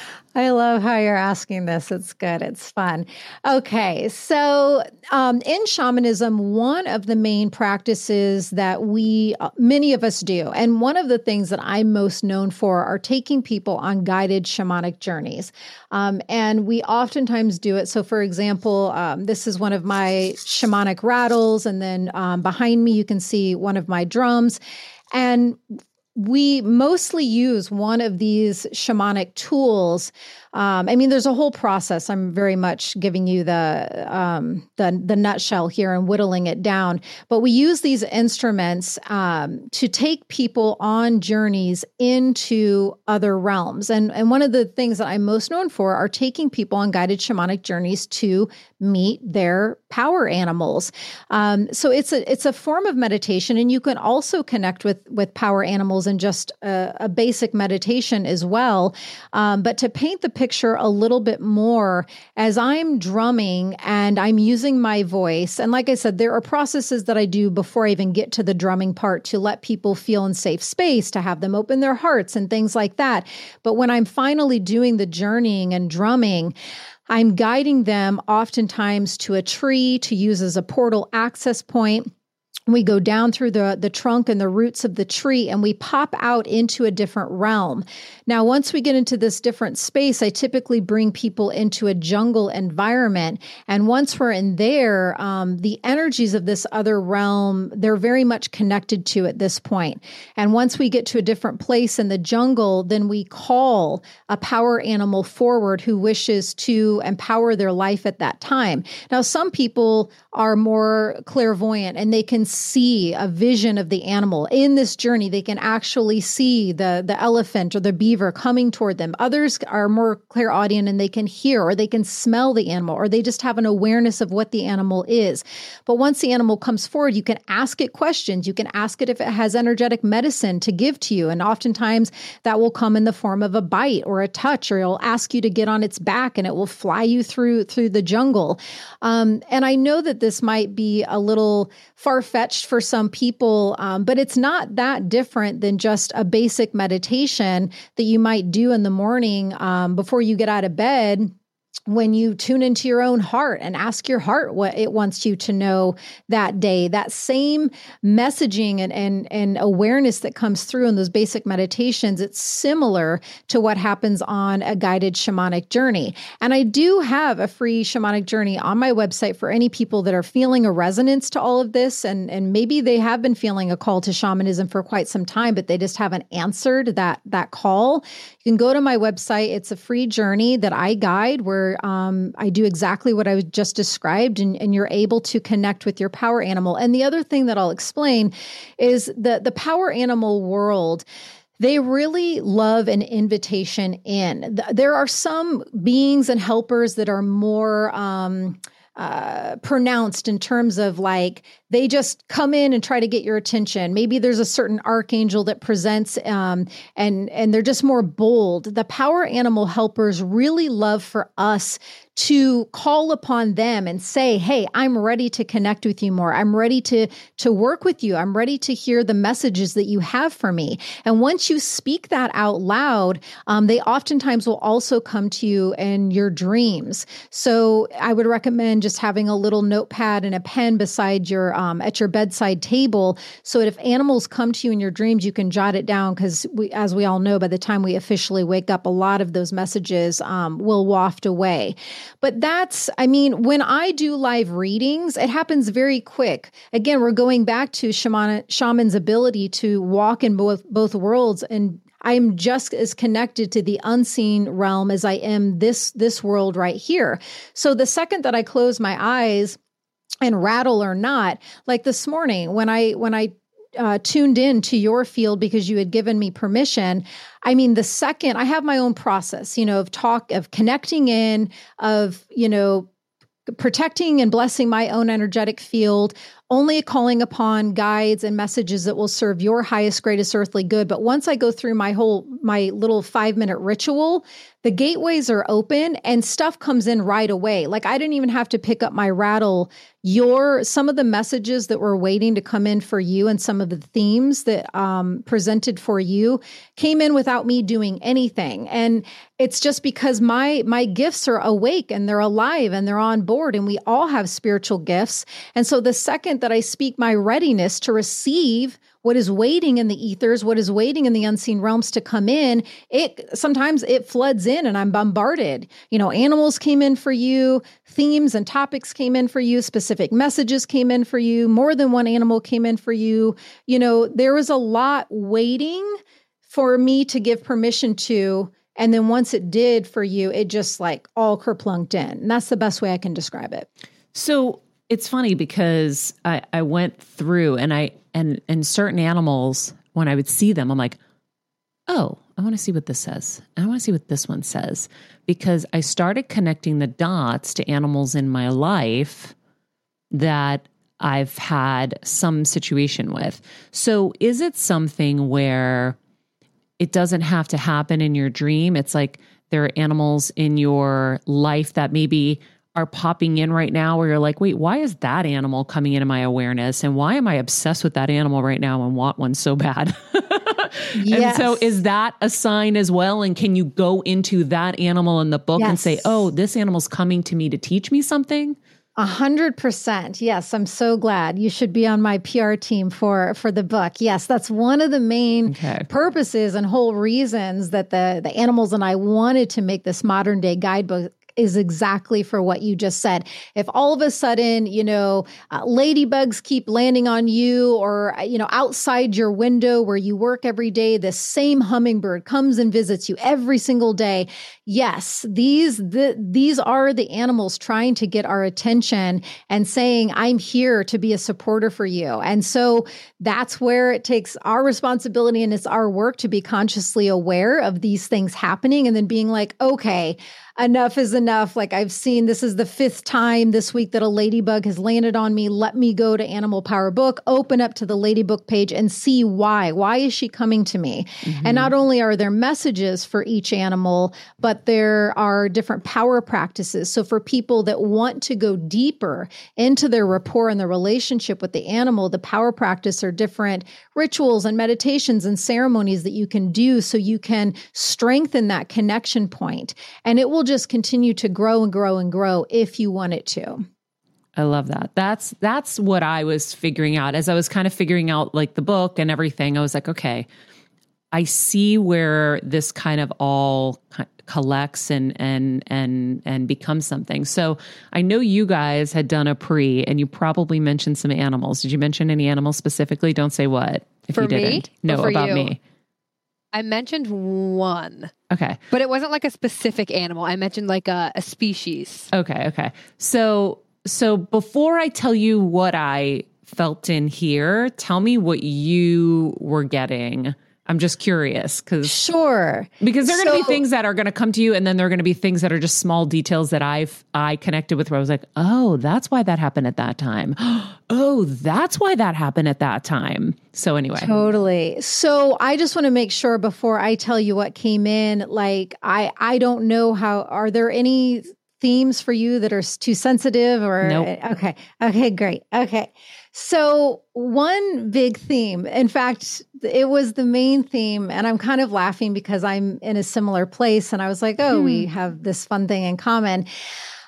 I love how you're asking this. It's good. It's fun. Okay. So, um, in shamanism, one of the main practices that we, uh, many of us do, and one of the things that I'm most known for are taking people on guided shamanic journeys. Um, and we oftentimes do it. So, for example, um, this is one of my shamanic rattles. And then um, behind me, you can see one of my drums. And we mostly use one of these shamanic tools Um, I mean, there's a whole process. I'm very much giving you the um, the the nutshell here and whittling it down. But we use these instruments um, to take people on journeys into other realms. And and one of the things that I'm most known for are taking people on guided shamanic journeys to meet their power animals. Um, so it's a it's a form of meditation, and you can also connect with with power animals in just a, a basic meditation as well. Um, but to paint the picture a little bit more, as I'm drumming and I'm using my voice, and like I said, there are processes that I do before I even get to the drumming part to let people feel in safe space, to have them open their hearts and things like that. But when I'm finally doing the journeying and drumming, I'm guiding them oftentimes to a tree to use as a portal access point we go down through the the trunk and the roots of the tree and we pop out into a different realm. Now once we get into this different space i typically bring people into a jungle environment. And once we're in there um, the energies of this other realm they're very much connected to at this point. point and once we get to a different place in the jungle then we call a power animal forward who wishes to empower their life at that time. Now some people are more clairvoyant and they can see a vision of the animal. In this journey they can actually see the the elephant or the beaver coming toward them. Others are more clairaudient and they can hear or they can smell the animal or they just have an awareness of what the animal is. But once the animal comes forward you can ask it questions. You can ask it if it has energetic medicine to give to you. And oftentimes that will come in the form of a bite or a touch or it'll ask you to get on its back and it will fly you through through the jungle. Um, and i know that this might be a little far fetched for some people, um, but it's not that different than just a basic meditation that you might do in the morning um, before you get out of bed when you tune into your own heart and ask your heart what it wants you to know that day. That same messaging and, and and awareness that comes through in those basic meditations it's similar to what happens on a guided shamanic journey. And i do have a free shamanic journey on my website for any people that are feeling a resonance to all of this. And and maybe they have been feeling a call to shamanism for quite some time but they just haven't answered that that call. You can go to my website. It's a free journey that i guide where um, I do exactly what I just described, and, and you're able to connect with your power animal. And the other thing that I'll explain is that the power animal world they really love an invitation in. There are some beings and helpers that are more um, uh, pronounced in terms of like they just come in and try to get your attention. Maybe there's a certain archangel that presents, um, and and they're just more bold. The power animal helpers really love for us to call upon them and say, "Hey, I'm ready to connect with you more. I'm ready to to work with you. I'm ready to hear the messages that you have for me." And once you speak that out loud, um, they oftentimes will also come to you in your dreams. So I would recommend just having a little notepad and a pen beside your um, at your bedside table, so if animals come to you in your dreams, you can jot it down. Because we, as we all know, by the time we officially wake up, a lot of those messages um, will waft away. But that's, I mean, when I do live readings, it happens very quick. Again, we're going back to shaman, shaman's ability to walk in both both worlds and I'm just as connected to the unseen realm as I am this this world right here. So the second that I close my eyes and rattle or not like this morning when i when i uh, tuned in to your field because you had given me permission i mean the second i have my own process you know of talk of connecting in of you know protecting and blessing my own energetic field only calling upon guides and messages that will serve your highest greatest earthly good but once i go through my whole my little 5 minute ritual the gateways are open and stuff comes in right away. Like I didn't even have to pick up my rattle. Your some of the messages that were waiting to come in for you and some of the themes that um, presented for you came in without me doing anything. And it's just because my my gifts are awake and they're alive and they're on board and we all have spiritual gifts. And so the second that I speak my readiness to receive what is waiting in the ethers, what is waiting in the unseen realms to come in, it sometimes it floods in and I'm bombarded. You know, animals came in for you, themes and topics came in for you, specific messages came in for you, more than one animal came in for you. You know, there was a lot waiting for me to give permission to And then once it did for you, it just like all kerplunked in. And that's the best way I can describe it. So it's funny because I, I went through and I and and certain animals when I would see them, I'm like, oh, I want to see what this says. I want to see what this one says because I started connecting the dots to animals in my life that I've had some situation with. So is it something where it doesn't have to happen in your dream? It's like there are animals in your life that maybe are popping in right now where you're like, wait, why is that animal coming into my awareness? And why am I obsessed with that animal right now and want one so bad? Yes. *laughs* And so is that a sign as well? And can you go into that animal in the book and say, oh, this animal's coming to me to teach me something? A hundred percent. Yes, I'm so glad. You should be on my PR team for for the book. Yes, that's one of the main Okay. purposes and whole reasons that the the animals and I wanted to make this modern day guidebook is exactly for what you just said. If all of a sudden, you know, uh, ladybugs keep landing on you or, uh, you know, outside your window where you work every day, the same hummingbird comes and visits you every single day. Yes, these, the, these are the animals trying to get our attention and saying, I'm here to be a supporter for you. And so that's where it takes our responsibility and it's our work to be consciously aware of these things happening and then being like, okay, enough is enough. Like I've seen this is the fifth time this week that a ladybug has landed on me. Let me go to Animal Power Book, open up to the ladybug page and see why. Why is she coming to me? Mm-hmm. And not only are there messages for each animal, but there are different power practices. So for people that want to go deeper into their rapport and the relationship with the animal, the power practice are different rituals and meditations and ceremonies that you can do so you can strengthen that connection point. And it will just continue to grow and grow and grow if you want it to. I love that. That's that's what I was figuring out as I was kind of figuring out like the book and everything. I was like, okay, I see where this kind of all collects and and and and becomes something. So I know you guys had done a pre, and you probably mentioned some animals. Did you mention any animals specifically? Don't say what if For you didn't. No, about you? me. I mentioned one, Okay. but it wasn't like a specific animal. I mentioned like a, a species. Okay, okay. So so before I tell you what I felt in here, tell me what you were getting. I'm just curious cuz Sure. because there are going to So- be things that are going to come to you and then there are going to be things that are just small details that I've I connected with where I was like, "Oh, that's why that happened at that time." *gasps* oh, that's why that happened at that time. So anyway. Totally. So I just want to make sure before I tell you what came in, like I I don't know how are there any themes for you that are too sensitive or Nope. Eh, okay. Okay, great. Okay. So one big theme, in fact, it was the main theme and I'm kind of laughing because I'm in a similar place and I was like, "Oh, we hmm. have this fun thing in common."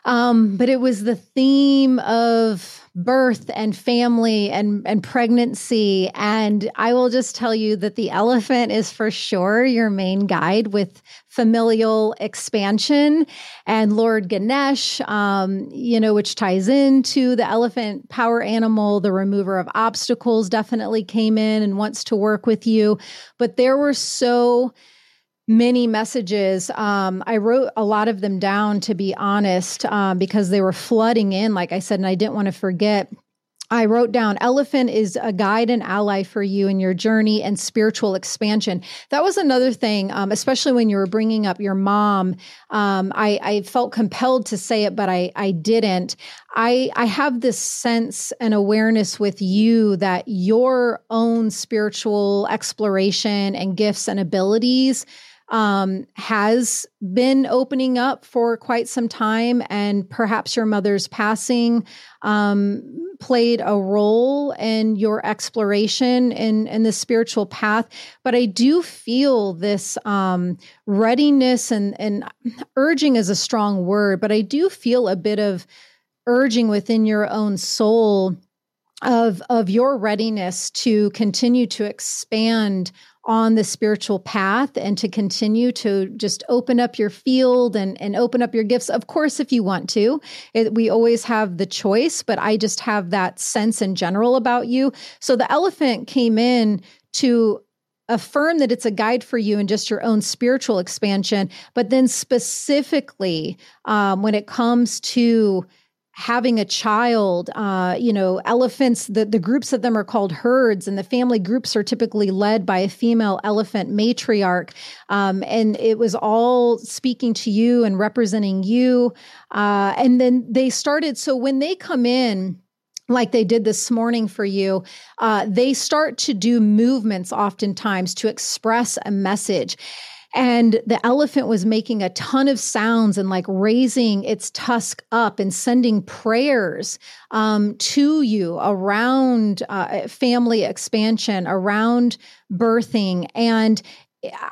Um, but it was the theme of birth and family and, and pregnancy. And I will just tell you that the elephant is for sure your main guide with familial expansion and Lord Ganesh, um, you know, which ties into the elephant power animal, the remover of obstacles definitely came in and wants to work with you. But there were so many messages. Um, I wrote a lot of them down, to be honest, um, because they were flooding in, like I said, and I didn't want to forget. I wrote down elephant is a guide and ally for you in your journey and spiritual expansion. That was another thing, um, especially when you were bringing up your mom. Um, I, I felt compelled to say it, but I, I didn't. I, I have this sense and awareness with you that your own spiritual exploration and gifts and abilities um, has been opening up for quite some time, and perhaps your mother's passing um, played a role in your exploration in, in the spiritual path. But I do feel this um, readiness and, and urging is a strong word, but I do feel a bit of urging within your own soul of of your readiness to continue to expand on the spiritual path and to continue to just open up your field and and open up your gifts. Of course if you want to it, we always have the choice but i just have that sense in general about you. So the elephant came in to affirm that it's a guide for you and just your own spiritual expansion, but then specifically um, when it comes to having a child uh, you know elephants the, the groups of them are called herds and the family groups are typically led by a female elephant matriarch um, and it was all speaking to you and representing you uh, and then they started so when they come in like they did this morning for you, uh, they start to do movements oftentimes to express a message. And the elephant was making a ton of sounds and like raising its tusk up and sending prayers um, to you around uh, family expansion, around birthing. And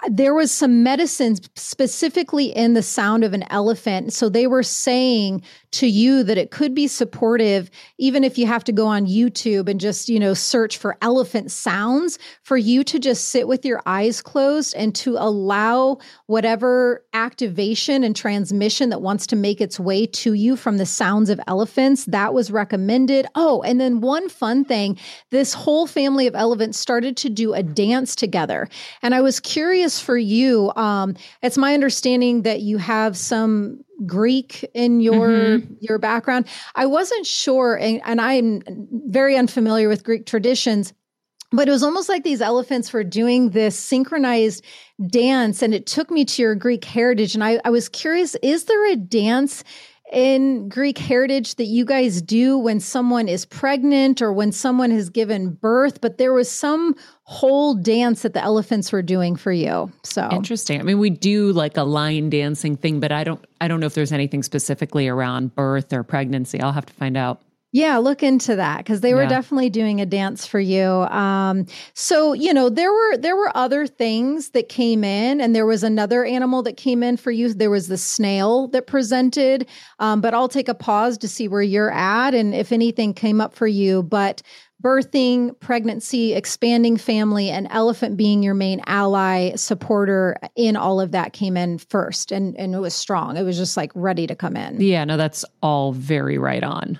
there was some medicine specifically in the sound of an elephant. So they were saying to you that it could be supportive, even if you have to go on YouTube and just, you know, search for elephant sounds, for you to just sit with your eyes closed and to allow whatever activation and transmission that wants to make its way to you from the sounds of elephants. That was recommended. Oh, and then one fun thing this whole family of elephants started to do a dance together. And I was curious for you. Um, it's my understanding that you have some Greek in your mm-hmm. your background. I wasn't sure, and, and I'm very unfamiliar with Greek traditions. But it was almost like these elephants were doing this synchronized dance, and it took me to your Greek heritage. And I, I was curious: is there a dance in Greek heritage that you guys do when someone is pregnant or when someone has given birth, but there was some whole dance that the elephants were doing for you. So interesting. I mean, we do like a line dancing thing, but I don't I don't know if there's anything specifically around birth or pregnancy. I'll have to find out. Yeah, look into that because they were yeah. definitely doing a dance for you. Um, so you know there were there were other things that came in, and there was another animal that came in for you. There was the snail that presented, um, but I'll take a pause to see where you're at and if anything came up for you. But birthing, pregnancy, expanding family, and elephant being your main ally, supporter in all of that came in first, and and it was strong. It was just like ready to come in. Yeah, no, that's all very right on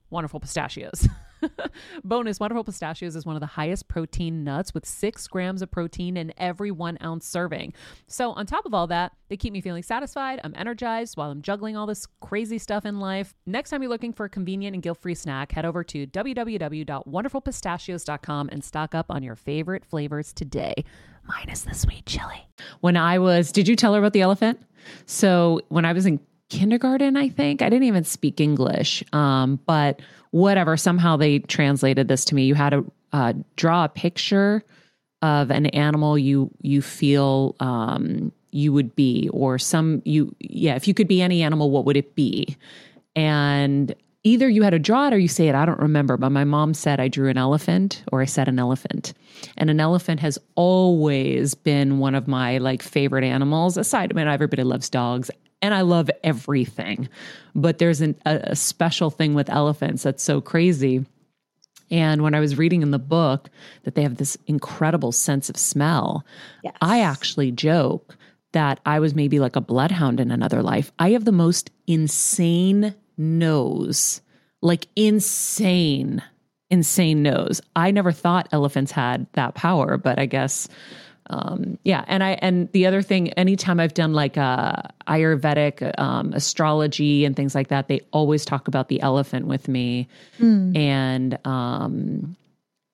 wonderful pistachios. *laughs* Bonus Wonderful Pistachios is one of the highest protein nuts with six grams of protein in every one ounce serving. So, on top of all that, they keep me feeling satisfied. I'm energized while I'm juggling all this crazy stuff in life. Next time you're looking for a convenient and guilt free snack, head over to www.wonderfulpistachios.com and stock up on your favorite flavors today, minus the sweet chili. When I was, did you tell her about the elephant? So, when I was in kindergarten, I think. I didn't even speak English, um, but whatever. Somehow they translated this to me. You had to uh, draw a picture of an animal you you feel um, you would be, or some you yeah. If you could be any animal, what would it be? And either you had to draw it or you say it. I don't remember, but my mom said I drew an elephant or I said an elephant. And an elephant has always been one of my like favorite animals. Aside, I mean, everybody loves dogs and I love everything, but there's an, a, a special thing with elephants that's so crazy. And when I was reading in the book that they have this incredible sense of smell, yes. I actually joke that I was maybe like a bloodhound in another life. I have the most insane nose, like insane, insane nose. I never thought elephants had that power, but I guess um, yeah, and I and the other thing, anytime I've done like uh, Ayurvedic um, astrology and things like that, they always talk about the elephant with me, mm. and um,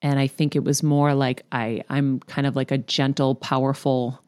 and I think it was more like I I'm kind of like a gentle, powerful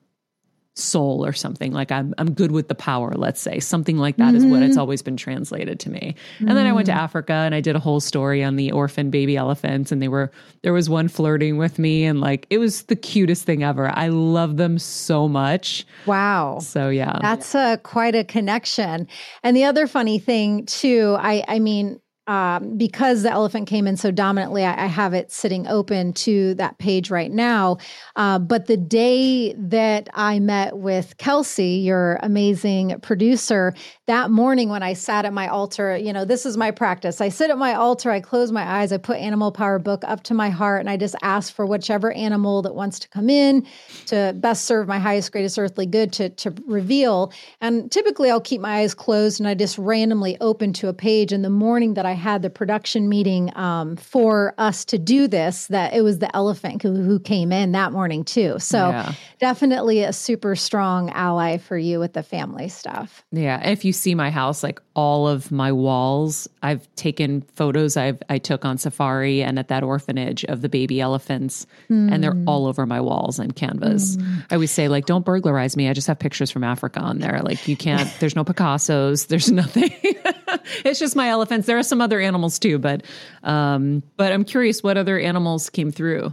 soul or something. Like I'm I'm good with the power let's say. Something like that is what it's mm-hmm. always been translated to me. And then I went to mm-hmm. Africa and I did a whole story on the orphan baby elephants and they were there was one flirting with me and like it was the cutest thing ever. I love them so much. Wow. so yeah. That's a quite a connection. And the other funny thing too, I I mean, um, because the elephant came in so dominantly, I, I have it sitting open to that page right now. Uh, but the day that I met with Kelsey, your amazing producer, that morning when I sat at my altar, you know, this is my practice. I sit at my altar, I close my eyes, I put Animal Power book up to my heart, and I just ask for whichever animal that wants to come in to best serve my highest, greatest earthly good to, to reveal. And typically I'll keep my eyes closed and I just randomly open to a page. And the morning that I had the production meeting um, for us to do this, that it was the elephant who, who came in that morning too. So Yeah. definitely a super strong ally for you with the family stuff. Yeah, if you see my house, like all of my walls, I've taken photos I've I took on safari and at that orphanage of the baby elephants, and they're all over my walls and canvas. I always say like, don't burglarize me. I just have pictures from Africa on there. Like you can't. There's no Picasso's. There's *laughs* nothing. *laughs* it's just my elephants. There are some other animals too, but um, but I'm curious what other animals came through.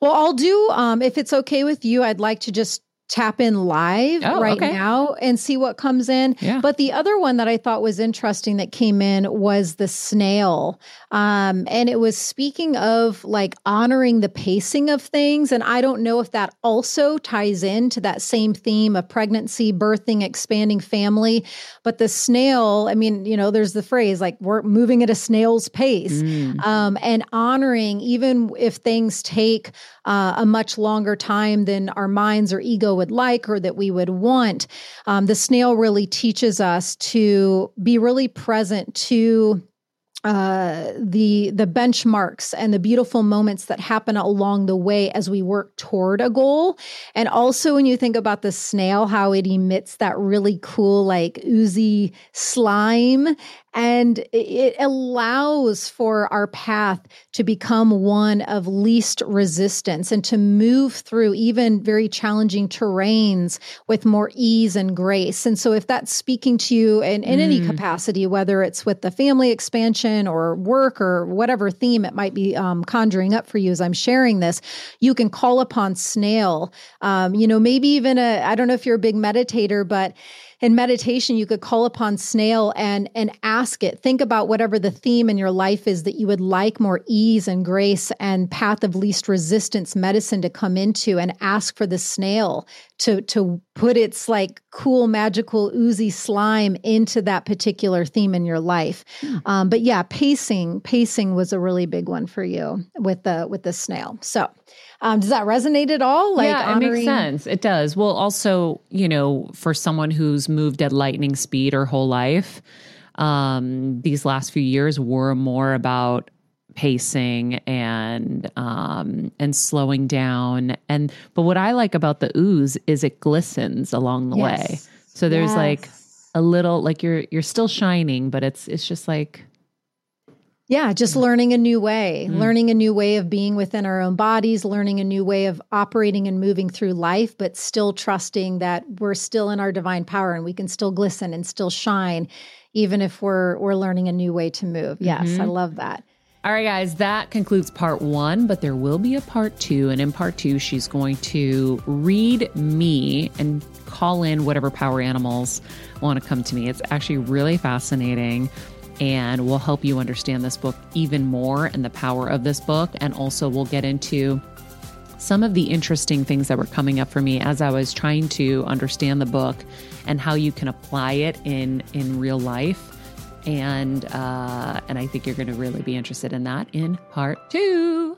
Well, I'll do, um, if it's okay with you, I'd like to just tap in live Oh, right okay. now and see what comes in. Yeah. But the other one that I thought was interesting that came in was the snail. Um, and it was speaking of like honoring the pacing of things. And I don't know if that also ties into that same theme of pregnancy, birthing, expanding family. But the snail, I mean, you know, there's the phrase like we're moving at a snail's pace um, and honoring, even if things take uh, a much longer time than our minds or ego would like or that we would want. Um, the snail really teaches us to be really present to uh, the the benchmarks and the beautiful moments that happen along the way as we work toward a goal. And also, when you think about the snail, how it emits that really cool, like oozy slime, and it- allows for our path to become one of least resistance and to move through even very challenging terrains with more ease and grace. And so, if that's speaking to you in, in any capacity, whether it's with the family expansion or work or whatever theme it might be um, conjuring up for you as I'm sharing this, you can call upon snail. Um, you know, maybe even a, I don't know if you're a big meditator, but in meditation you could call upon snail and and ask it think about whatever the theme in your life is that you would like more ease and grace and path of least resistance medicine to come into and ask for the snail to to put its like cool magical oozy slime into that particular theme in your life. Um, but yeah pacing pacing was a really big one for you with the with the snail. So um, does that resonate at all? Like yeah, it honoring makes sense. It does. Well, also, you know, for someone who's moved at lightning speed her whole life, um, these last few years were more about pacing and um and slowing down. And but what i like about the ooze is it glistens along the way. So there's like a little like you're you're still shining but it's it's just like Yeah, just learning a new way, Mm. learning a new way of being within our own bodies, learning a new way of operating and moving through life, but still trusting that we're still in our divine power and we can still glisten and still shine, even if we're we're learning a new way to move. Yes, Mm-hmm. I love that. All right, guys, that concludes part one, but there will be a part two. And in part two, she's going to read me and call in whatever power animals want to come to me. It's actually really fascinating and we'll help you understand this book even more and the power of this book. And also, we'll get into some of the interesting things that were coming up for me as I was trying to understand the book and how you can apply it in in real life. And uh, and I think you're going to really be interested in that in part two.